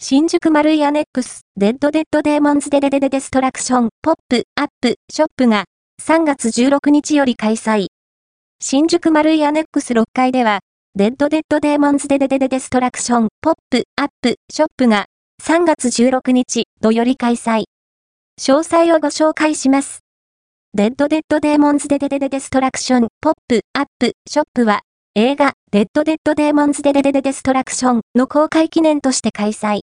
新宿マルイアネックス、デッドデッドデーモンズデデデデデストラクション、ポップ、アップ、ショップが、3月16日より開催。新宿マルイアネックス6階では、デッドデッドデーモンズデデデデデストラクション、ポップ、アップ、ショップが、3月16日、土より開催。詳細をご紹介します。デッドデッドデーモンズデデデデデストラクション、ポップ、アップ、ショップは、映画、デッドデッドデーモンズデデデデデストラクションの公開記念として開催。